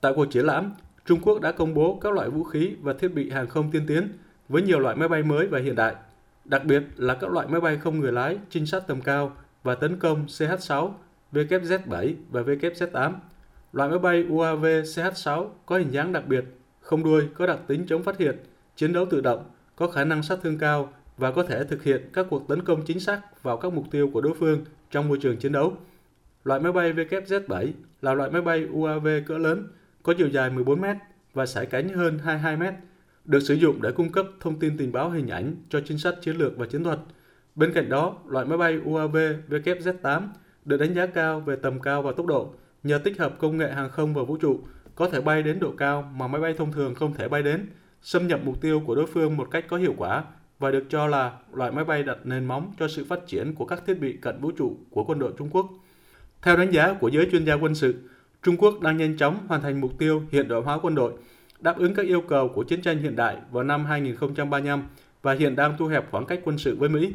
Tại cuộc triển lãm, Trung Quốc đã công bố các loại vũ khí và thiết bị hàng không tiên tiến với nhiều loại máy bay mới và hiện đại, đặc biệt là các loại máy bay không người lái, trinh sát tầm cao và tấn công CH-6, WZ-7 và WZ-8. Loại máy bay UAV CH-6 có hình dáng đặc biệt, không đuôi, có đặc tính chống phát hiện, chiến đấu tự động, có khả năng sát thương cao và có thể thực hiện các cuộc tấn công chính xác vào các mục tiêu của đối phương trong môi trường chiến đấu. Loại máy bay WZ-7 là loại máy bay UAV cỡ lớn, có chiều dài 14 m và sải cánh hơn 22 m, được sử dụng để cung cấp thông tin tình báo hình ảnh cho chính sách chiến lược và chiến thuật. Bên cạnh đó, loại máy bay UAV WZ-8 được đánh giá cao về tầm cao và tốc độ nhờ tích hợp công nghệ hàng không và vũ trụ, có thể bay đến độ cao mà máy bay thông thường không thể bay đến, xâm nhập mục tiêu của đối phương một cách có hiệu quả và được cho là loại máy bay đặt nền móng cho sự phát triển của các thiết bị cận vũ trụ của quân đội Trung Quốc. Theo đánh giá của giới chuyên gia quân sự, Trung Quốc đang nhanh chóng hoàn thành mục tiêu hiện đại hóa quân đội, đáp ứng các yêu cầu của chiến tranh hiện đại vào năm 2035 và hiện đang thu hẹp khoảng cách quân sự với Mỹ,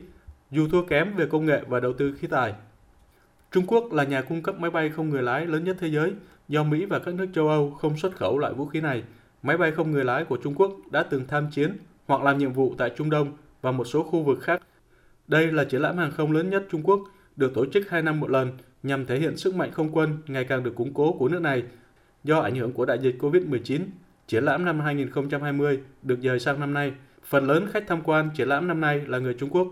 dù thua kém về công nghệ và đầu tư khí tài. Trung Quốc là nhà cung cấp máy bay không người lái lớn nhất thế giới, do Mỹ và các nước châu Âu không xuất khẩu loại vũ khí này. Máy bay không người lái của Trung Quốc đã từng tham chiến hoặc làm nhiệm vụ tại Trung Đông và một số khu vực khác. Đây là triển lãm hàng không lớn nhất Trung Quốc, được tổ chức hai năm một lần nhằm thể hiện sức mạnh không quân ngày càng được củng cố của nước này. Do ảnh hưởng của đại dịch COVID-19, triển lãm năm 2020 được dời sang năm nay. Phần lớn khách tham quan triển lãm năm nay là người Trung Quốc.